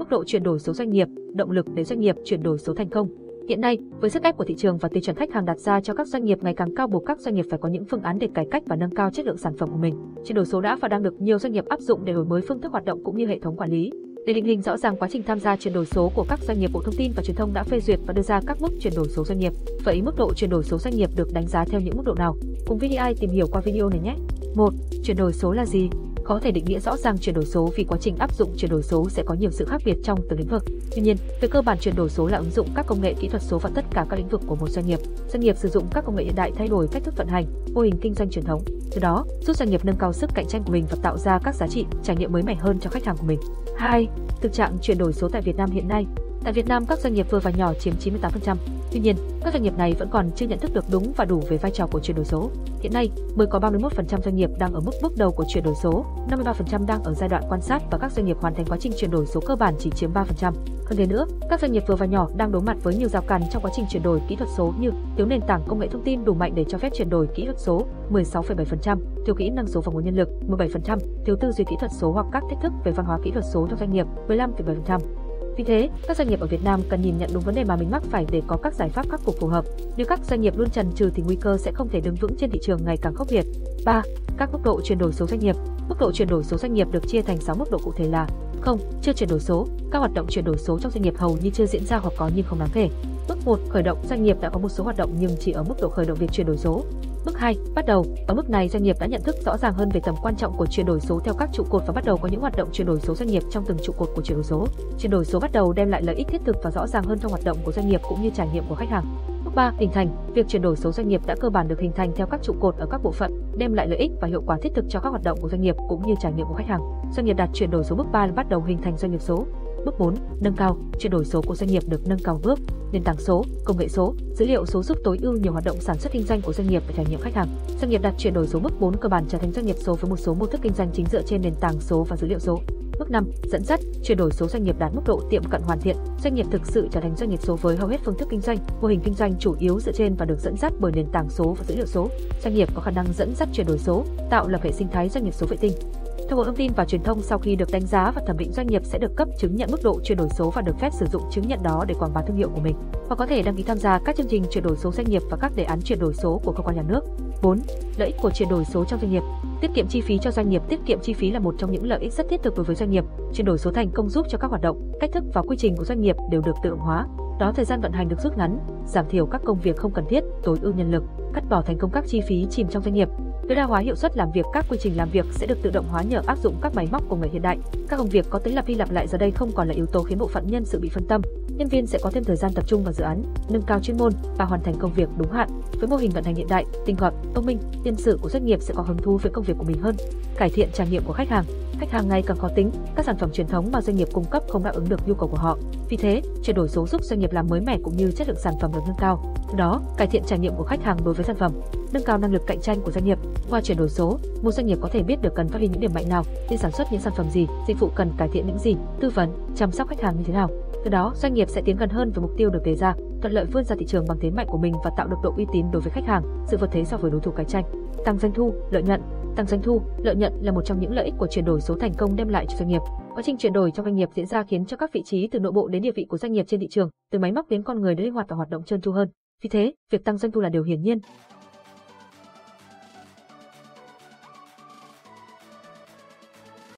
mức độ chuyển đổi số doanh nghiệp, động lực để doanh nghiệp chuyển đổi số thành công. Hiện nay, với sức ép của thị trường và tiêu chuẩn khách hàng đặt ra cho các doanh nghiệp ngày càng cao buộc các doanh nghiệp phải có những phương án để cải cách và nâng cao chất lượng sản phẩm của mình. Chuyển đổi số đã và đang được nhiều doanh nghiệp áp dụng để đổi mới phương thức hoạt động cũng như hệ thống quản lý. Để định hình rõ ràng quá trình tham gia chuyển đổi số của các doanh nghiệp, Bộ Thông tin và Truyền thông đã phê duyệt và đưa ra các mức chuyển đổi số doanh nghiệp. Vậy mức độ chuyển đổi số doanh nghiệp được đánh giá theo những mức độ nào? Cùng VDI tìm hiểu qua video này nhé. 1. Chuyển đổi số là gì? Có thể định nghĩa rõ ràng chuyển đổi số vì quá trình áp dụng chuyển đổi số sẽ có nhiều sự khác biệt trong từng lĩnh vực. Tuy nhiên, về cơ bản chuyển đổi số là ứng dụng các công nghệ kỹ thuật số vào tất cả các lĩnh vực của một doanh nghiệp. Doanh nghiệp sử dụng các công nghệ hiện đại thay đổi cách thức vận hành, mô hình kinh doanh truyền thống, từ đó giúp doanh nghiệp nâng cao sức cạnh tranh của mình và tạo ra các giá trị, trải nghiệm mới mẻ hơn cho khách hàng của mình. 2. Thực trạng chuyển đổi số tại Việt Nam hiện nay. Tại Việt Nam, các doanh nghiệp vừa và nhỏ chiếm 98%. Tuy nhiên, các doanh nghiệp này vẫn còn chưa nhận thức được đúng và đủ về vai trò của chuyển đổi số. Hiện nay, mới có 31% doanh nghiệp đang ở mức bước đầu của chuyển đổi số, 53% đang ở giai đoạn quan sát và các doanh nghiệp hoàn thành quá trình chuyển đổi số cơ bản chỉ chiếm 3%. Hơn thế nữa, các doanh nghiệp vừa và nhỏ đang đối mặt với nhiều rào cản trong quá trình chuyển đổi kỹ thuật số như thiếu nền tảng công nghệ thông tin đủ mạnh để cho phép chuyển đổi kỹ thuật số 16,7%, thiếu kỹ năng số và nguồn nhân lực 17%, thiếu tư duy kỹ thuật số hoặc các thách thức về văn hóa kỹ thuật số trong doanh nghiệp 15,7%. Vì thế, các doanh nghiệp ở Việt Nam cần nhìn nhận đúng vấn đề mà mình mắc phải để có các giải pháp khắc phục phù hợp. Nếu các doanh nghiệp luôn chần chừ thì nguy cơ sẽ không thể đứng vững trên thị trường ngày càng khốc liệt. 3. Các mức độ chuyển đổi số doanh nghiệp. Mức độ chuyển đổi số doanh nghiệp được chia thành 6 mức độ cụ thể là không, chưa chuyển đổi số, các hoạt động chuyển đổi số trong doanh nghiệp hầu như chưa diễn ra hoặc có nhưng không đáng kể. Bước 1, khởi động doanh nghiệp đã có một số hoạt động nhưng chỉ ở mức độ khởi động việc chuyển đổi số. Bước 2, bắt đầu. Ở mức này doanh nghiệp đã nhận thức rõ ràng hơn về tầm quan trọng của chuyển đổi số theo các trụ cột và bắt đầu có những hoạt động chuyển đổi số doanh nghiệp trong từng trụ cột của chuyển đổi số. Chuyển đổi số bắt đầu đem lại lợi ích thiết thực và rõ ràng hơn trong hoạt động của doanh nghiệp cũng như trải nghiệm của khách hàng. Bước 3, hình thành. Việc chuyển đổi số doanh nghiệp đã cơ bản được hình thành theo các trụ cột ở các bộ phận, đem lại lợi ích và hiệu quả thiết thực cho các hoạt động của doanh nghiệp cũng như trải nghiệm của khách hàng. Doanh nghiệp đạt chuyển đổi số bước 3 là bắt đầu hình thành doanh nghiệp số. Bước 4, nâng cao, chuyển đổi số của doanh nghiệp được nâng cao bước, nền tảng số, công nghệ số, dữ liệu số giúp tối ưu nhiều hoạt động sản xuất kinh doanh của doanh nghiệp và trải nghiệm khách hàng. Doanh nghiệp đạt chuyển đổi số bước 4 cơ bản trở thành doanh nghiệp số với một số mô thức kinh doanh chính dựa trên nền tảng số và dữ liệu số. Bước 5, dẫn dắt, chuyển đổi số doanh nghiệp đạt mức độ tiệm cận hoàn thiện. Doanh nghiệp thực sự trở thành doanh nghiệp số với hầu hết phương thức kinh doanh, mô hình kinh doanh chủ yếu dựa trên và được dẫn dắt bởi nền tảng số và dữ liệu số. Doanh nghiệp có khả năng dẫn dắt chuyển đổi số, tạo lập hệ sinh thái doanh nghiệp số vệ tinh. Theo Bộ Thông tin và Truyền thông sau khi được đánh giá và thẩm định doanh nghiệp sẽ được cấp chứng nhận mức độ chuyển đổi số và được phép sử dụng chứng nhận đó để quảng bá thương hiệu của mình và có thể đăng ký tham gia các chương trình chuyển đổi số doanh nghiệp và các đề án chuyển đổi số của cơ quan nhà nước. 4. Lợi ích của chuyển đổi số trong doanh nghiệp. Tiết kiệm chi phí cho doanh nghiệp. Tiết kiệm chi phí là một trong những lợi ích rất thiết thực đối với doanh nghiệp. Chuyển đổi số thành công giúp cho các hoạt động, cách thức và quy trình của doanh nghiệp đều được tự động hóa. Đó thời gian vận hành được rút ngắn, giảm thiểu các công việc không cần thiết, tối ưu nhân lực, cắt bỏ thành công các chi phí chìm trong doanh nghiệp, tối đa hóa hiệu suất làm việc, các quy trình làm việc sẽ được tự động hóa nhờ áp dụng các máy móc của người hiện đại. Các công việc có tính lặp đi lặp lại giờ đây không còn là yếu tố khiến bộ phận nhân sự bị phân tâm. Nhân viên sẽ có thêm thời gian tập trung vào dự án, nâng cao chuyên môn và hoàn thành công việc đúng hạn. Với mô hình vận hành hiện đại, tinh gọn, thông minh, nhân sự của doanh nghiệp sẽ có hứng thú với công việc của mình hơn. Cải thiện trải nghiệm của khách hàng khách hàng ngày càng khó tính, các sản phẩm truyền thống mà doanh nghiệp cung cấp không đáp ứng được nhu cầu của họ. Vì thế, chuyển đổi số giúp doanh nghiệp làm mới mẻ cũng như chất lượng sản phẩm được nâng cao. Đó, cải thiện trải nghiệm của khách hàng đối với sản phẩm, nâng cao năng lực cạnh tranh của doanh nghiệp. Qua chuyển đổi số, một doanh nghiệp có thể biết được cần phát huy những điểm mạnh nào, nên sản xuất những sản phẩm gì, dịch vụ cần cải thiện những gì, tư vấn, chăm sóc khách hàng như thế nào. Từ đó, doanh nghiệp sẽ tiến gần hơn với mục tiêu được đề ra, thuận lợi vươn ra thị trường bằng thế mạnh của mình và tạo được độ uy tín đối với khách hàng, sự vượt thế so với đối thủ cạnh tranh. Tăng doanh thu, lợi nhuận, tăng doanh thu, lợi nhuận là một trong những lợi ích của chuyển đổi số thành công đem lại cho doanh nghiệp. Quá trình chuyển đổi trong doanh nghiệp diễn ra khiến cho các vị trí từ nội bộ đến địa vị của doanh nghiệp trên thị trường, từ máy móc đến con người đều linh hoạt và hoạt động trơn tru hơn. Vì thế, việc tăng doanh thu là điều hiển nhiên.